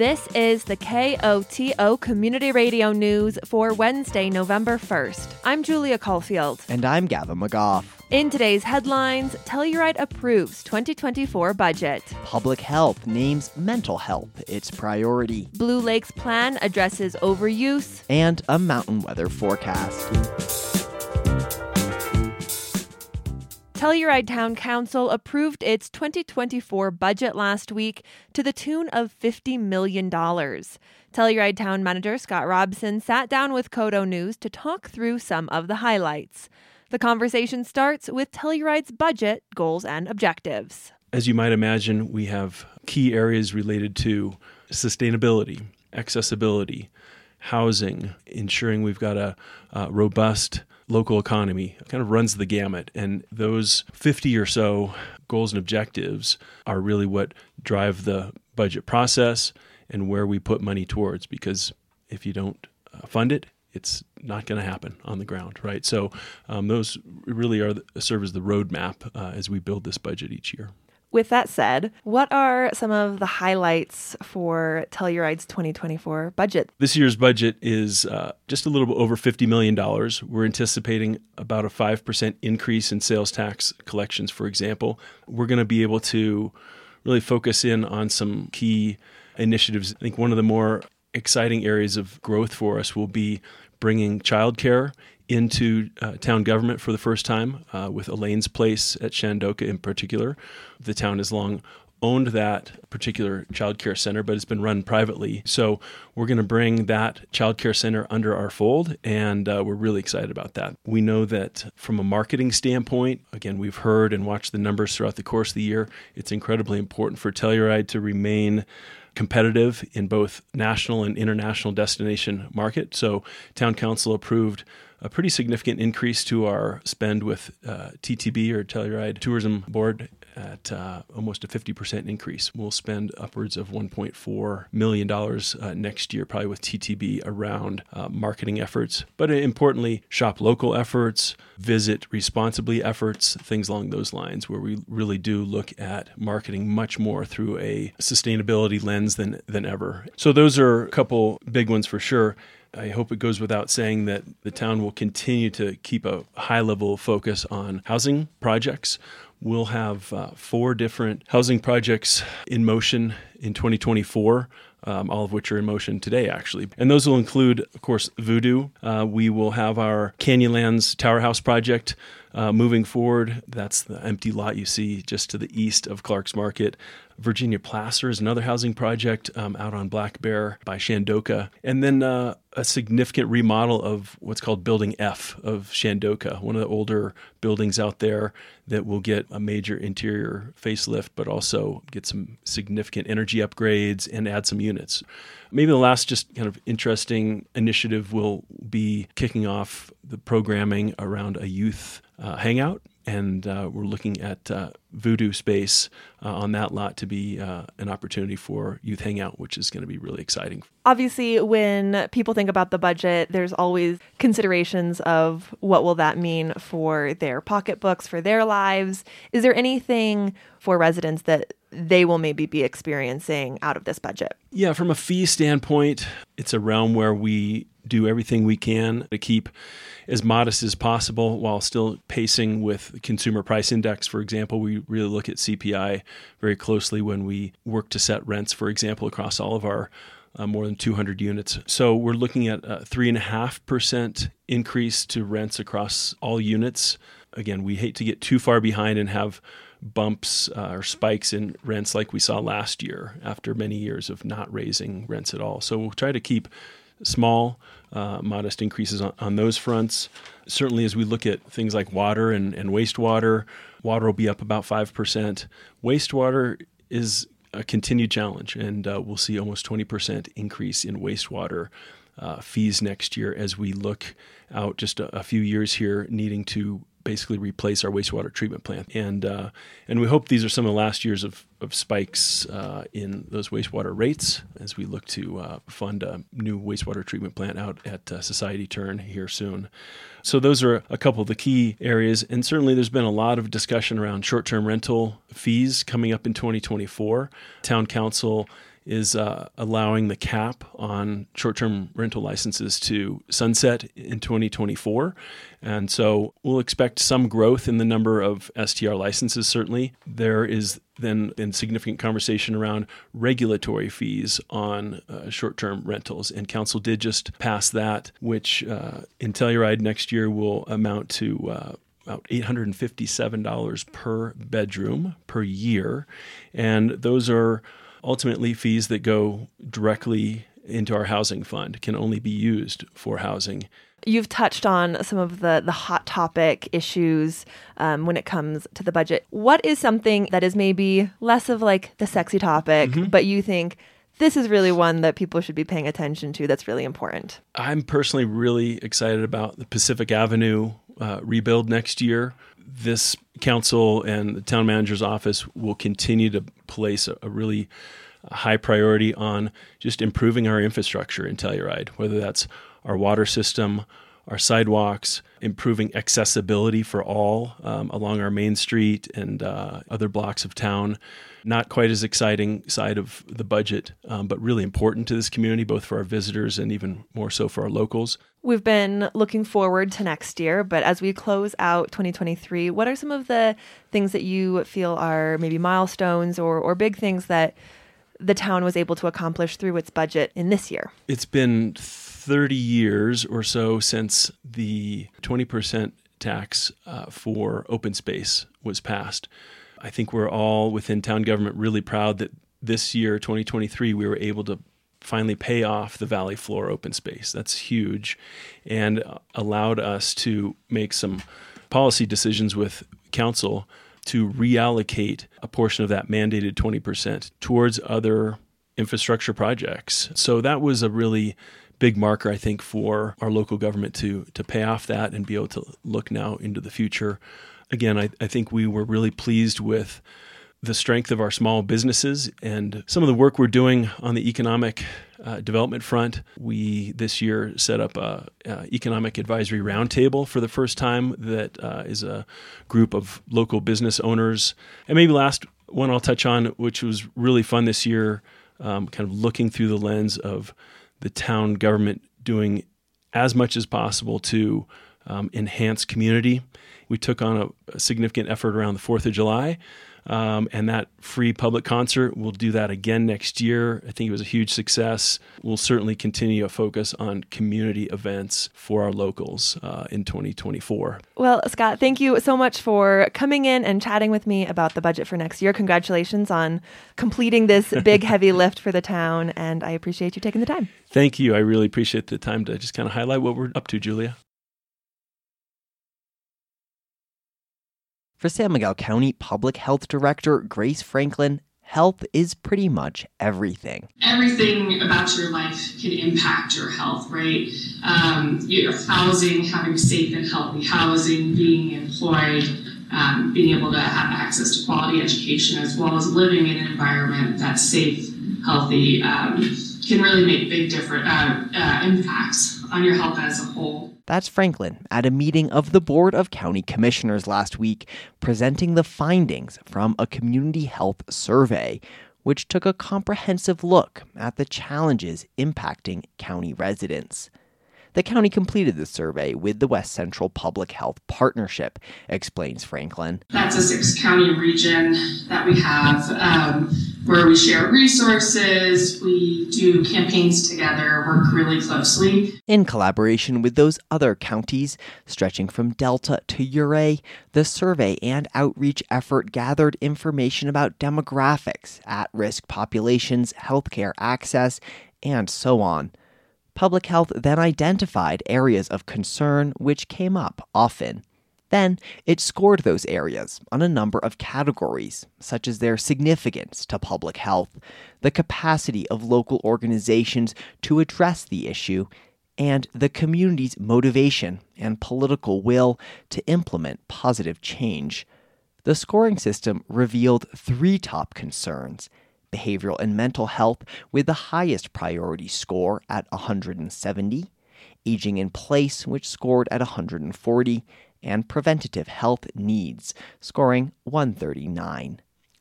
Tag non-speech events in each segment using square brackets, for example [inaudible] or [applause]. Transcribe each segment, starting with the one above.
This is the KOTO Community Radio News for Wednesday, November 1st. I'm Julia Caulfield. And I'm Gavin McGough. In today's headlines, Telluride approves 2024 budget. Public health names mental health its priority. Blue Lakes plan addresses overuse. And a mountain weather forecast. Telluride Town Council approved its 2024 budget last week to the tune of $50 million. Telluride Town Manager Scott Robson sat down with KOTO News to talk through some of the highlights. The conversation starts with Telluride's budget, goals, and objectives. As you might imagine, we have key areas related to sustainability, accessibility, housing, ensuring we've got a, a robust local economy kind of runs the gamut. And those 50 or so goals and objectives are really what drive the budget process and where we put money towards. Because if you don't uh, fund it, it's not going to happen on the ground, right? So um, those really are serve as the roadmap uh, as we build this budget each year. With that said, what are some of the highlights for Telluride's 2024 budget? This year's budget is uh, just a little bit over $50 million. We're anticipating about a 5% increase in sales tax collections, for example. We're going to be able to really focus in on some key initiatives. I think one of the more exciting areas of growth for us will be bringing childcare into uh, town government for the first time uh, with Elaine's Place at Shandoka in particular. The town has long owned that particular child care center, but it's been run privately. So we're going to bring that child care center under our fold, and uh, we're really excited about that. We know that from a marketing standpoint, again, we've heard and watched the numbers throughout the course of the year. It's incredibly important for Telluride to remain competitive in both national and international destination market. So town council approved a pretty significant increase to our spend with uh, TTB or Telluride Tourism Board at uh, almost a 50% increase. We'll spend upwards of $1.4 million uh, next year, probably with TTB around uh, marketing efforts, but importantly, shop local efforts, visit responsibly efforts, things along those lines, where we really do look at marketing much more through a sustainability lens than, than ever. So, those are a couple big ones for sure. I hope it goes without saying that the town will continue to keep a high level focus on housing projects. We'll have uh, four different housing projects in motion in 2024. Um, all of which are in motion today, actually. And those will include, of course, Voodoo. Uh, we will have our Canyonlands Tower House project uh, moving forward. That's the empty lot you see just to the east of Clark's Market. Virginia Placer is another housing project um, out on Black Bear by Shandoka. And then uh, a significant remodel of what's called Building F of Shandoka, one of the older buildings out there that will get a major interior facelift, but also get some significant energy upgrades and add some units. Maybe the last just kind of interesting initiative will be kicking off the programming around a youth uh, hangout and uh, we're looking at uh, Voodoo Space uh, on that lot to be uh, an opportunity for youth hangout, which is going to be really exciting. Obviously, when people think about the budget, there's always considerations of what will that mean for their pocketbooks, for their lives. Is there anything for residents that they will maybe be experiencing out of this budget? Yeah, from a fee standpoint, it's a realm where we do everything we can to keep as modest as possible while still pacing with consumer price index for example we really look at cpi very closely when we work to set rents for example across all of our uh, more than 200 units. So we're looking at a 3.5% increase to rents across all units. Again, we hate to get too far behind and have bumps uh, or spikes in rents like we saw last year after many years of not raising rents at all. So we'll try to keep small, uh, modest increases on, on, those fronts. Certainly, as we look at things like water and, and wastewater, water will be up about 5%. Wastewater is a continued challenge, and uh, we'll see almost 20% increase in wastewater uh, fees next year as we look out just a, a few years here, needing to basically replace our wastewater treatment plant. And uh, and we hope these are some of the last years of, of spikes uh, in those wastewater rates as we look to uh, fund a new wastewater treatment plant out at uh, Society Turn here soon. So those are a couple of the key areas. And certainly there's been a lot of discussion around short-term rental fees coming up in 2024. Town Council is uh, allowing the cap on short term rental licenses to sunset in 2024. And so we'll expect some growth in the number of STR licenses, certainly. There is then significant conversation around regulatory fees on uh, short term rentals. And Council did just pass that, which uh, in Telluride next year will amount to uh, about $857 per bedroom per year. And those are ultimately fees that go directly into our housing fund, can only be used for housing. You've touched on some of the, the hot topic issues um, when it comes to the budget. What is something that is maybe less of like the sexy topic, mm-hmm. but you think this is really one that people should be paying attention to that's really important? I'm personally really excited about the Pacific Avenue uh, rebuild next year. This council and the town manager's office will continue to place a, a really uh, high priority on just improving our infrastructure in Telluride, whether that's our water system, our sidewalks, improving accessibility for all um, along our main street and uh, other blocks of town. Not quite as exciting side of the budget, um, but really important to this community, both for our visitors and even more so for our locals. We've been looking forward to next year, but as we close out 2023, what are some of the things that you feel are maybe milestones or, or big things that the town was able to accomplish through its budget in this year? It's been 30 years or so since the 20% tax uh, for open space was passed. I think we're all within town government really proud that this year, 2023, we were able to finally pay off the valley floor open space. That's huge and allowed us to make some policy decisions with council to reallocate a portion of that mandated 20% towards other infrastructure projects. So that was a really big marker, I think, for our local government to to pay off that and be able to look now into the future. Again, I, I think we were really pleased with the strength of our small businesses and some of the work we're doing on the economic uh, development front. We this year set up a, a, economic advisory roundtable for the first time. That uh, is a group of local business owners. And maybe last one I'll touch on, which was really fun this year, um, kind of looking through the lens of the town government doing as much as possible to um, enhance community. We took on a, a, significant effort around the 4th of July um, and that free public concert, we'll do that again next year. I think it was a huge success. We'll certainly continue a focus on community events for our locals uh, in 2024. Well, Scott, thank you so much for coming in and chatting with me about the budget for next year. Congratulations on completing this [laughs] big, heavy lift for the town, and I appreciate you taking the time. Thank you. I really appreciate the time to just kind of highlight what we're up to, Julia. For San Miguel County Public Health Director Grace Franklin, health is pretty much everything. Everything about your life can impact your health, right? Um, your housing, having safe and healthy housing, being employed, um, being able to have access to quality education, as well as living in an environment that's safe, healthy, um, can really make big different uh, uh, impacts on your health as a whole. That's Franklin at a meeting of the Board of County Commissioners last week, presenting the findings from a community health survey, which took a comprehensive look at the challenges impacting county residents. The county completed the survey with the West Central Public Health Partnership, explains Franklin. That's a six county region that we have um, where we share resources, we do campaigns together, work really closely. In collaboration with those other counties, stretching from Delta to Ouray, the survey and outreach effort gathered information about demographics, at risk populations, healthcare access, and so on. Public Health then identified areas of concern which came up often. Then it scored those areas on a number of categories, such as their significance to public health, the capacity of local organizations to address the issue, and the community's motivation and political will to implement positive change. The scoring system revealed three top concerns behavioral and mental health with the highest priority score at 170, aging in place, which scored at 140, and preventative health needs, scoring 139.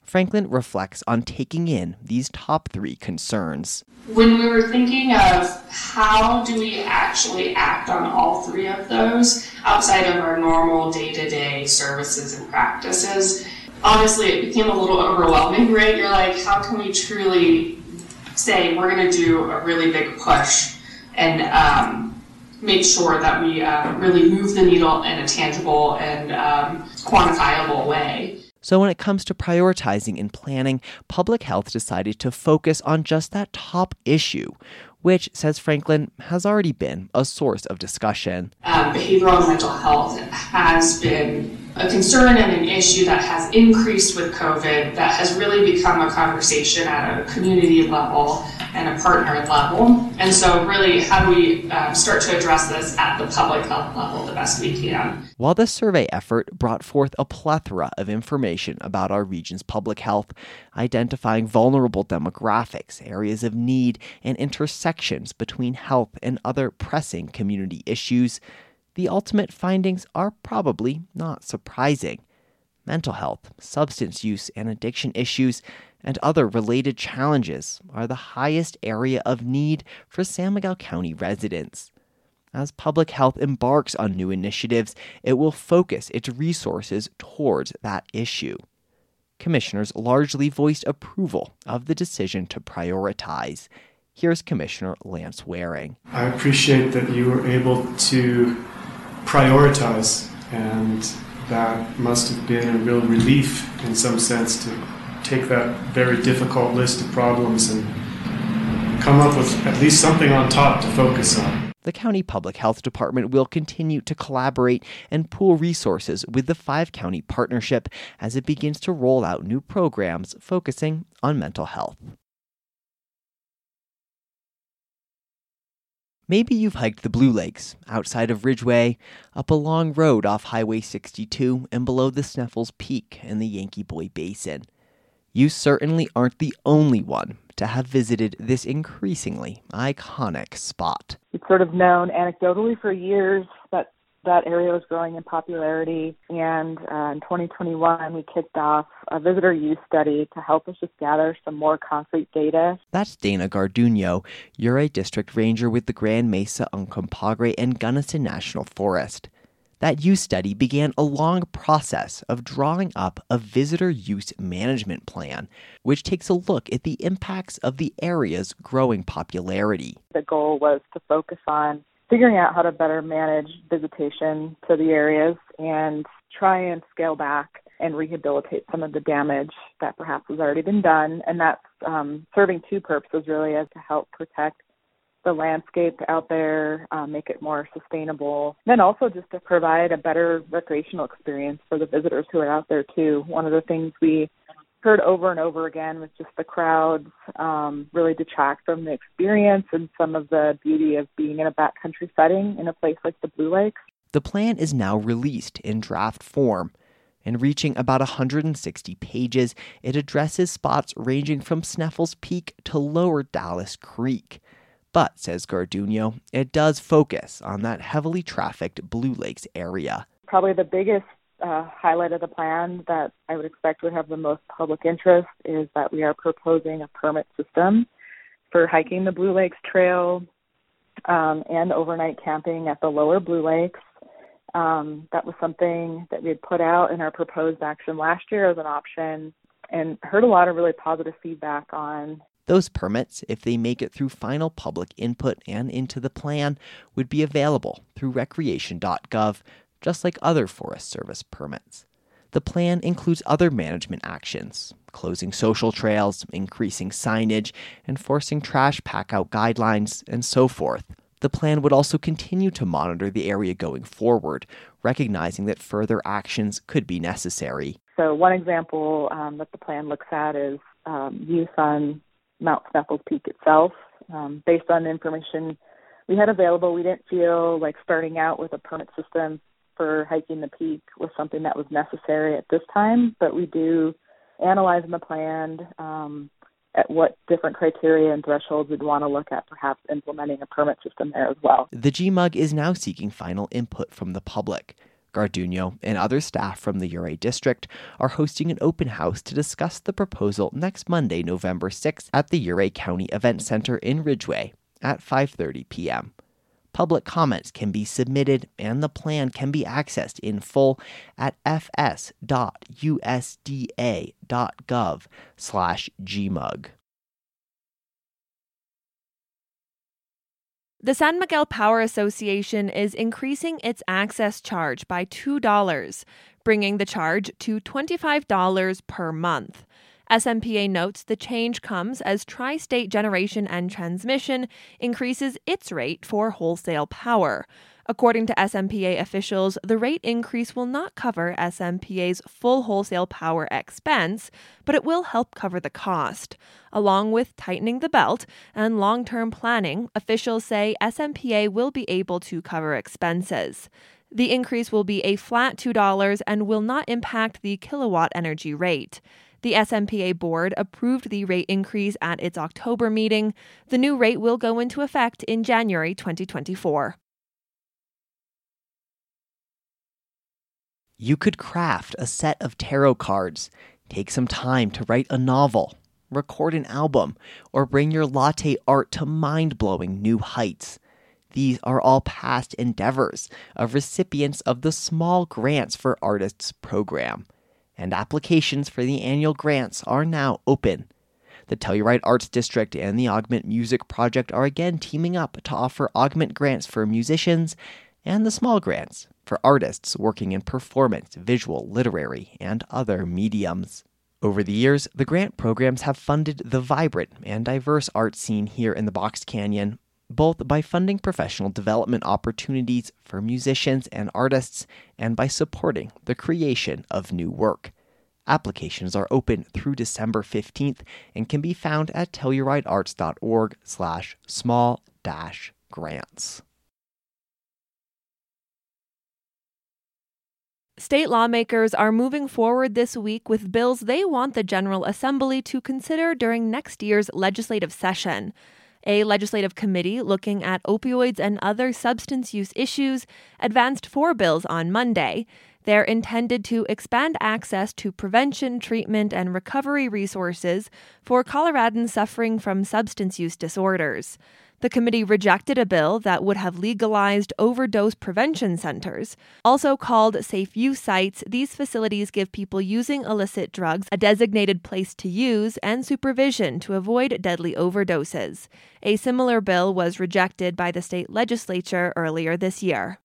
Franklin reflects on taking in these top three concerns. When we were thinking of how do we actually act on all three of those outside of our normal day to day services and practices, honestly, it became a little overwhelming, right? You're like, how can we truly say we're going to do a really big push and um, make sure that we uh, really move the needle in a tangible and um, quantifiable way? So, when it comes to prioritizing and planning, public health decided to focus on just that top issue, which, says Franklin, has already been a source of discussion. Um, behavioral and mental health has been a concern and an issue that has increased with COVID, that has really become a conversation at a community level and a partner level. And so, really, how do we uh, start to address this at the public health level the best we can? While the survey effort brought forth a plethora of information about our region's public health, identifying vulnerable demographics, areas of need, and intersections between health and other pressing community issues, the ultimate findings are probably not surprising. Mental health, substance use and addiction issues, and other related challenges are the highest area of need for San Miguel County residents. As public health embarks on new initiatives, it will focus its resources towards that issue. Commissioners largely voiced approval of the decision to prioritize. Here's Commissioner Lance Waring. I appreciate that you were able to prioritize, and that must have been a real relief in some sense to take that very difficult list of problems and come up with at least something on top to focus on. The County Public Health Department will continue to collaborate and pool resources with the Five County Partnership as it begins to roll out new programs focusing on mental health. Maybe you've hiked the Blue Lakes outside of Ridgway, up a long road off Highway 62, and below the Sneffels Peak in the Yankee Boy Basin. You certainly aren't the only one to have visited this increasingly iconic spot. It's sort of known anecdotally for years that that area was growing in popularity. And uh, in 2021, we kicked off a visitor use study to help us just gather some more concrete data. That's Dana Gardunio. You're a district ranger with the Grand Mesa Uncompahgre and Gunnison National Forest. That use study began a long process of drawing up a visitor use management plan, which takes a look at the impacts of the area's growing popularity. The goal was to focus on figuring out how to better manage visitation to the areas and try and scale back and rehabilitate some of the damage that perhaps has already been done. And that's um, serving two purposes really as to help protect the landscape out there, um, make it more sustainable. And then also just to provide a better recreational experience for the visitors who are out there too. One of the things we heard over and over again was just the crowds um, really detract from the experience and some of the beauty of being in a backcountry setting in a place like the Blue Lakes. The plan is now released in draft form. And reaching about 160 pages, it addresses spots ranging from Sneffels Peak to Lower Dallas Creek. But, says Gardunio, it does focus on that heavily trafficked Blue Lakes area. Probably the biggest uh, highlight of the plan that I would expect would have the most public interest is that we are proposing a permit system for hiking the Blue Lakes Trail um, and overnight camping at the lower Blue Lakes. Um, that was something that we had put out in our proposed action last year as an option and heard a lot of really positive feedback on. Those permits, if they make it through final public input and into the plan, would be available through recreation.gov just like other Forest Service permits. The plan includes other management actions, closing social trails, increasing signage, enforcing trash packout guidelines, and so forth. The plan would also continue to monitor the area going forward, recognizing that further actions could be necessary. So, one example um, that the plan looks at is um, use on Mount Sneffels Peak itself. Um, based on the information we had available, we didn't feel like starting out with a permit system for hiking the peak was something that was necessary at this time, but we do analyze in the plan um, at what different criteria and thresholds we'd want to look at perhaps implementing a permit system there as well. The GMUG is now seeking final input from the public. Gardunio and other staff from the Ouray district are hosting an open house to discuss the proposal next Monday, November 6th at the Ouray County Event Center in Ridgway at 5:30 p.m. Public comments can be submitted and the plan can be accessed in full at fs.usda.gov/gmug. The San Miguel Power Association is increasing its access charge by $2, bringing the charge to $25 per month. SMPA notes the change comes as Tri State Generation and Transmission increases its rate for wholesale power. According to SMPA officials, the rate increase will not cover SMPA's full wholesale power expense, but it will help cover the cost. Along with tightening the belt and long term planning, officials say SMPA will be able to cover expenses. The increase will be a flat $2 and will not impact the kilowatt energy rate. The SMPA board approved the rate increase at its October meeting. The new rate will go into effect in January 2024. You could craft a set of tarot cards, take some time to write a novel, record an album, or bring your latte art to mind blowing new heights. These are all past endeavors of recipients of the Small Grants for Artists program, and applications for the annual grants are now open. The Telluride Arts District and the Augment Music Project are again teaming up to offer Augment grants for musicians and the small grants for artists working in performance, visual, literary, and other mediums. Over the years, the grant programs have funded the vibrant and diverse art scene here in the Box Canyon, both by funding professional development opportunities for musicians and artists and by supporting the creation of new work. Applications are open through December 15th and can be found at telluridearts.org slash small dash grants. State lawmakers are moving forward this week with bills they want the General Assembly to consider during next year's legislative session. A legislative committee looking at opioids and other substance use issues advanced four bills on Monday. They're intended to expand access to prevention, treatment, and recovery resources for Coloradans suffering from substance use disorders. The committee rejected a bill that would have legalized overdose prevention centers. Also called safe use sites, these facilities give people using illicit drugs a designated place to use and supervision to avoid deadly overdoses. A similar bill was rejected by the state legislature earlier this year.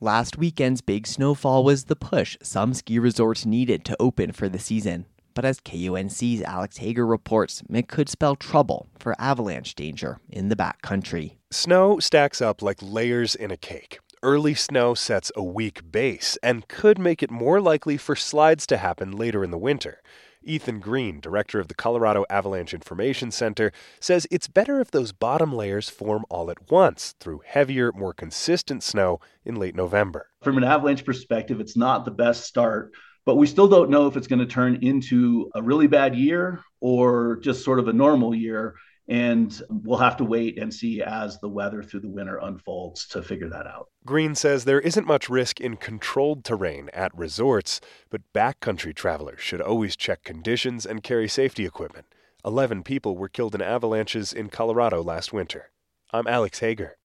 Last weekend's big snowfall was the push some ski resorts needed to open for the season. But as KUNC's Alex Hager reports, it could spell trouble for avalanche danger in the backcountry. Snow stacks up like layers in a cake. Early snow sets a weak base and could make it more likely for slides to happen later in the winter. Ethan Greene, director of the Colorado Avalanche Information Center, says it's better if those bottom layers form all at once through heavier, more consistent snow in late November. From an avalanche perspective, it's not the best start but we still don't know if it's going to turn into a really bad year or just sort of a normal year. And we'll have to wait and see as the weather through the winter unfolds to figure that out. Greene says there isn't much risk in controlled terrain at resorts, but backcountry travelers should always check conditions and carry safety equipment. 11 people were killed in avalanches in Colorado last winter. I'm Alex Hager.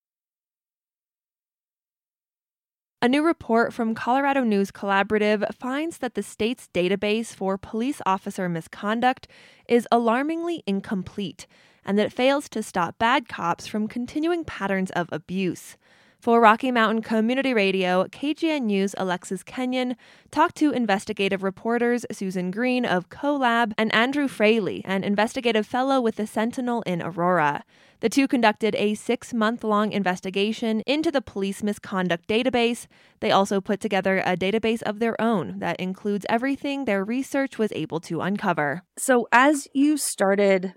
A new report from Colorado News Collaborative finds that the state's database for police officer misconduct is alarmingly incomplete and that it fails to stop bad cops from continuing patterns of abuse. For Rocky Mountain Community Radio, KGNU News Alexis Kenyon talked to investigative reporters Susan Greene of CoLab and Andrew Fraley, an investigative fellow with the Sentinel in Aurora. The two conducted a six month long investigation into the police misconduct database. They also put together a database of their own that includes everything their research was able to uncover. So, as you started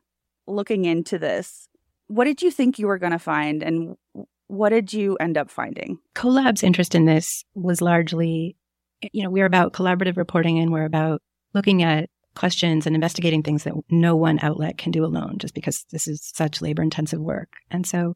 looking into this, what did you think you were going to find, and what did you end up finding? CoLab's interest in this was largely, you know, we're about collaborative reporting and we're about looking at questions and investigating things that no one outlet can do alone, just because this is such labor intensive work. And so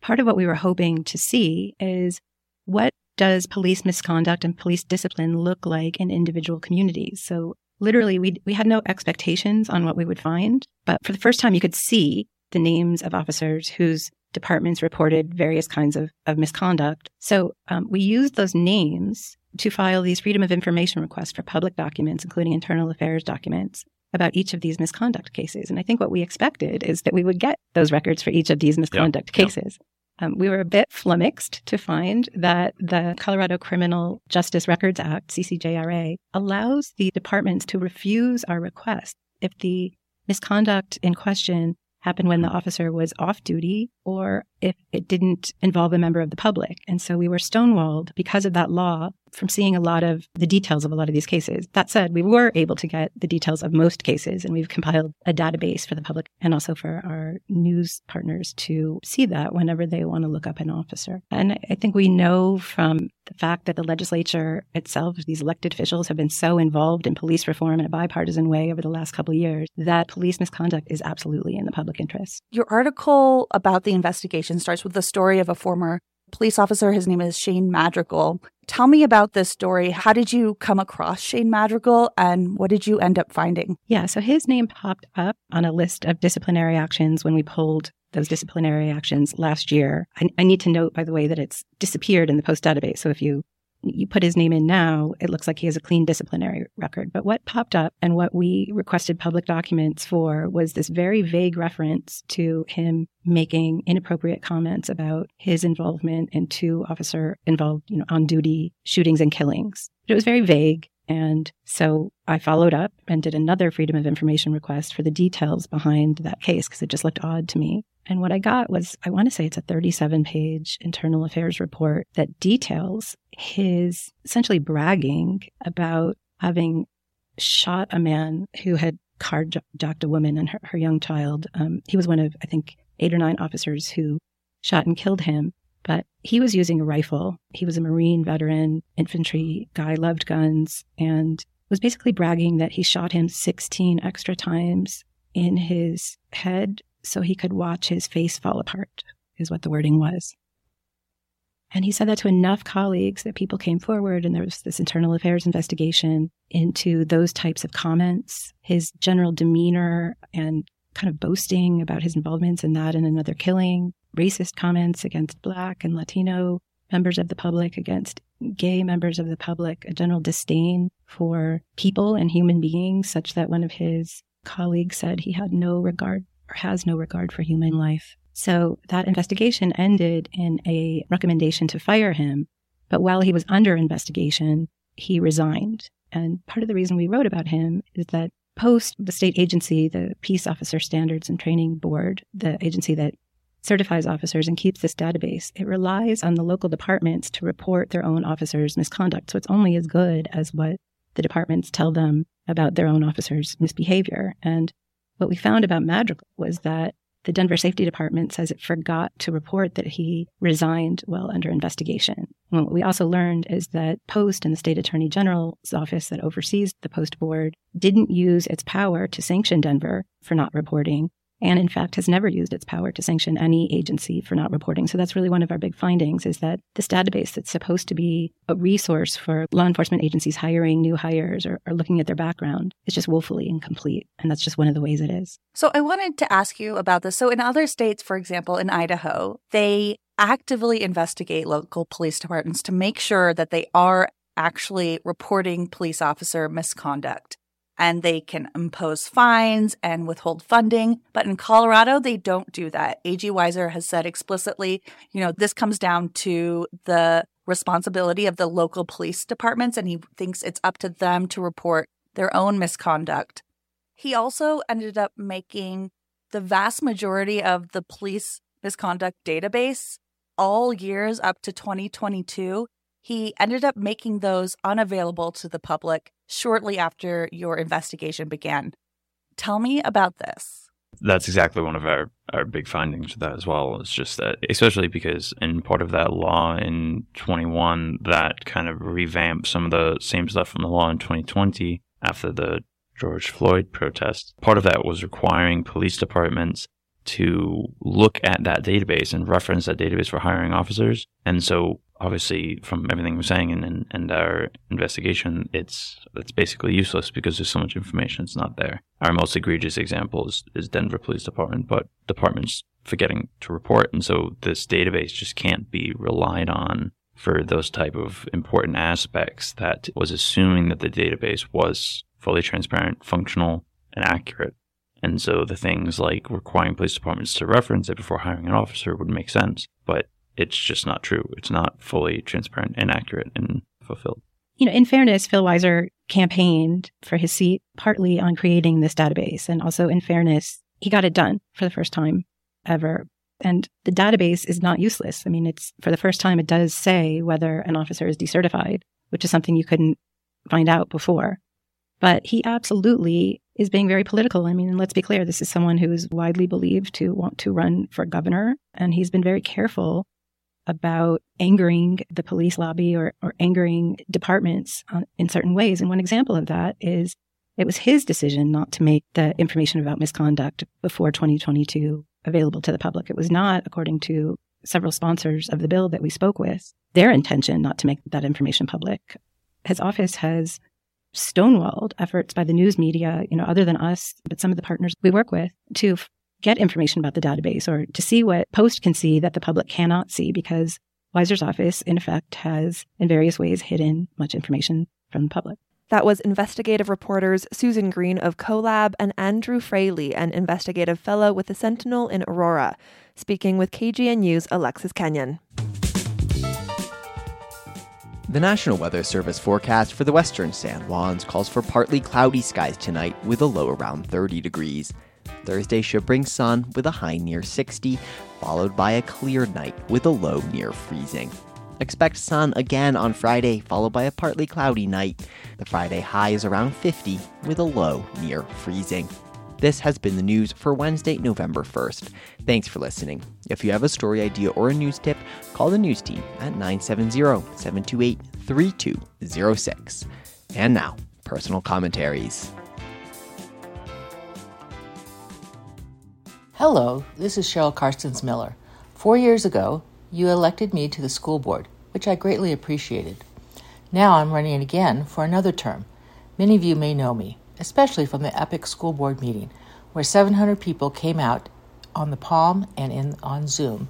part of what we were hoping to see is what does police misconduct and police discipline look like in individual communities? So literally we we had no expectations on what we would find, but for the first time you could see the names of officers whose departments reported various kinds of, of misconduct. So um, we used those names to file these freedom of information requests for public documents, including internal affairs documents about each of these misconduct cases. And I think what we expected is that we would get those records for each of these misconduct yep. cases. Yep. Um, we were a bit flummoxed to find that the Colorado Criminal Justice Records Act, CCJRA, allows the departments to refuse our request if the misconduct in question happened when the officer was off duty or if it didn't involve a member of the public. And so we were stonewalled because of that law from seeing a lot of the details of a lot of these cases. That said, we were able to get the details of most cases, and we've compiled a database for the public and also for our news partners to see that whenever they want to look up an officer. And I think we know from the fact that the legislature itself, these elected officials have been so involved in police reform in a bipartisan way over the last couple of years that police misconduct is absolutely in the public interest. Your article about the investigation starts with the story of a former police officer. His name is Shane Madrigal. Tell me about this story. How did you come across Shane Madrigal and what did you end up finding? Yeah, so his name popped up on a list of disciplinary actions when we pulled those disciplinary actions last year. I, I need to note, by the way, that it's disappeared in the post database. So if you you put his name in now, it looks like he has a clean disciplinary record. But what popped up and what we requested public documents for was this very vague reference to him making inappropriate comments about his involvement in two officer involved, you know, on duty shootings and killings. But it was very vague. And so I followed up and did another Freedom of Information request for the details behind that case because it just looked odd to me. And what I got was, I want to say it's a 37 page internal affairs report that details his essentially bragging about having shot a man who had carjacked a woman and her, her young child. Um, he was one of, I think, eight or nine officers who shot and killed him. But he was using a rifle. He was a Marine veteran, infantry guy, loved guns, and was basically bragging that he shot him 16 extra times in his head so he could watch his face fall apart, is what the wording was. And he said that to enough colleagues that people came forward, and there was this internal affairs investigation into those types of comments, his general demeanor and kind of boasting about his involvements in that and another killing, racist comments against Black and Latino members of the public, against gay members of the public, a general disdain for people and human beings, such that one of his colleagues said he had no regard has no regard for human life. So that investigation ended in a recommendation to fire him. But while he was under investigation, he resigned. And part of the reason we wrote about him is that post the state agency, the Peace Officer Standards and Training Board, the agency that certifies officers and keeps this database, it relies on the local departments to report their own officers' misconduct. So it's only as good as what the departments tell them about their own officers' misbehavior. And what we found about Madrigal was that the Denver Safety Department says it forgot to report that he resigned while under investigation. And what we also learned is that Post and the state attorney general's office that oversees the Post board didn't use its power to sanction Denver for not reporting and in fact has never used its power to sanction any agency for not reporting. So that's really one of our big findings is that this database that's supposed to be a resource for law enforcement agencies hiring new hires or, or looking at their background is just woefully incomplete. And that's just one of the ways it is. So I wanted to ask you about this. So in other states, for example, in Idaho, they actively investigate local police departments to make sure that they are actually reporting police officer misconduct and they can impose fines and withhold funding. But in Colorado, they don't do that. AG Weiser has said explicitly, you know, this comes down to the responsibility of the local police departments, and he thinks it's up to them to report their own misconduct. He also ended up making the vast majority of the police misconduct database all years up to 2022 he ended up making those unavailable to the public shortly after your investigation began. Tell me about this. That's exactly one of our, our big findings with that as well. It's just that, especially because in part of that law in 21, that kind of revamped some of the same stuff from the law in 2020 after the George Floyd protest. Part of that was requiring police departments to look at that database and reference that database for hiring officers. And so obviously from everything we're saying and, and, and our investigation, it's it's basically useless because there's so much information it's not there. Our most egregious example is, is Denver Police Department, but departments forgetting to report. And so this database just can't be relied on for those type of important aspects that was assuming that the database was fully transparent, functional, and accurate. And so the things like requiring police departments to reference it before hiring an officer would make sense, but it's just not true. It's not fully transparent and accurate and fulfilled. You know, in fairness, Phil Weiser campaigned for his seat partly on creating this database. And also, in fairness, he got it done for the first time ever. And the database is not useless. I mean, it's for the first time, it does say whether an officer is decertified, which is something you couldn't find out before. But he absolutely is being very political. I mean, let's be clear, this is someone who is widely believed to want to run for governor, and he's been very careful about angering the police lobby or, or angering departments on, in certain ways. And one example of that is it was his decision not to make the information about misconduct before 2022 available to the public. It was not, according to several sponsors of the bill that we spoke with, their intention not to make that information public. His office has stonewalled efforts by the news media, you know, other than us, but some of the partners we work with to get information about the database or to see what Post can see that the public cannot see because Weiser's office, in effect, has in various ways hidden much information from the public. That was investigative reporters Susan Greene of CoLab and Andrew Fraley, an investigative fellow with the Sentinel in Aurora, speaking with KGNU's Alexis Kenyon. The National Weather Service forecast for the western San Juans calls for partly cloudy skies tonight with a low around 30 degrees. Thursday should bring sun with a high near 60, followed by a clear night with a low near freezing. Expect sun again on Friday, followed by a partly cloudy night. The Friday high is around 50 with a low near freezing. This has been the news for Wednesday, November 1st. Thanks for listening. If you have a story idea or a news tip, call the news team at 970 728 3206. And now, personal commentaries. Hello, this is Cheryl Carstens Miller. Four years ago, you elected me to the school board, which I greatly appreciated. Now I'm running again for another term. Many of you may know me, especially from the epic school board meeting, where 700 people came out on the Palm and in on Zoom.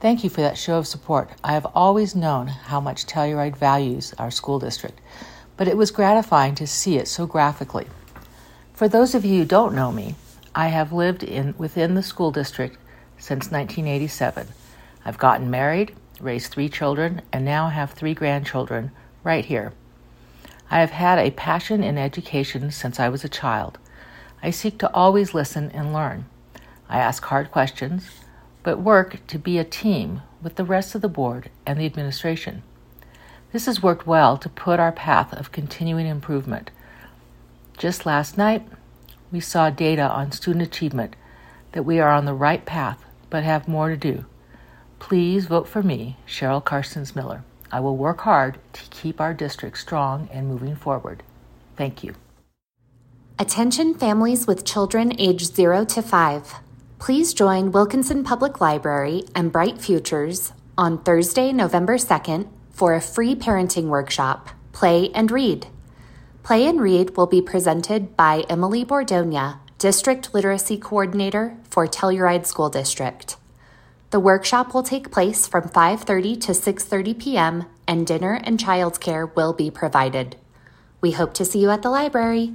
Thank you for that show of support. I have always known how much Telluride values our school district, but it was gratifying to see it so graphically. For those of you who don't know me, I have lived in within the school district since 1987. I've gotten married, raised three children, and now have three grandchildren right here. I have had a passion in education since I was a child. I seek to always listen and learn. I ask hard questions, but work to be a team with the rest of the board and the administration. This has worked well to put our path of continuing improvement. Just last night, we saw data on student achievement that we are on the right path but have more to do. Please vote for me, Cheryl Carstens Miller. I will work hard to keep our district strong and moving forward. Thank you. Attention families with children aged 0 to 5. Please join Wilkinson Public Library and Bright Futures on Thursday, November 2nd for a free parenting workshop, Play and Read. Play and Read will be presented by Emily Bordogna, District Literacy Coordinator for Telluride School District. The workshop will take place from 5:30 to 6:30 p.m. and dinner and childcare will be provided. We hope to see you at the library.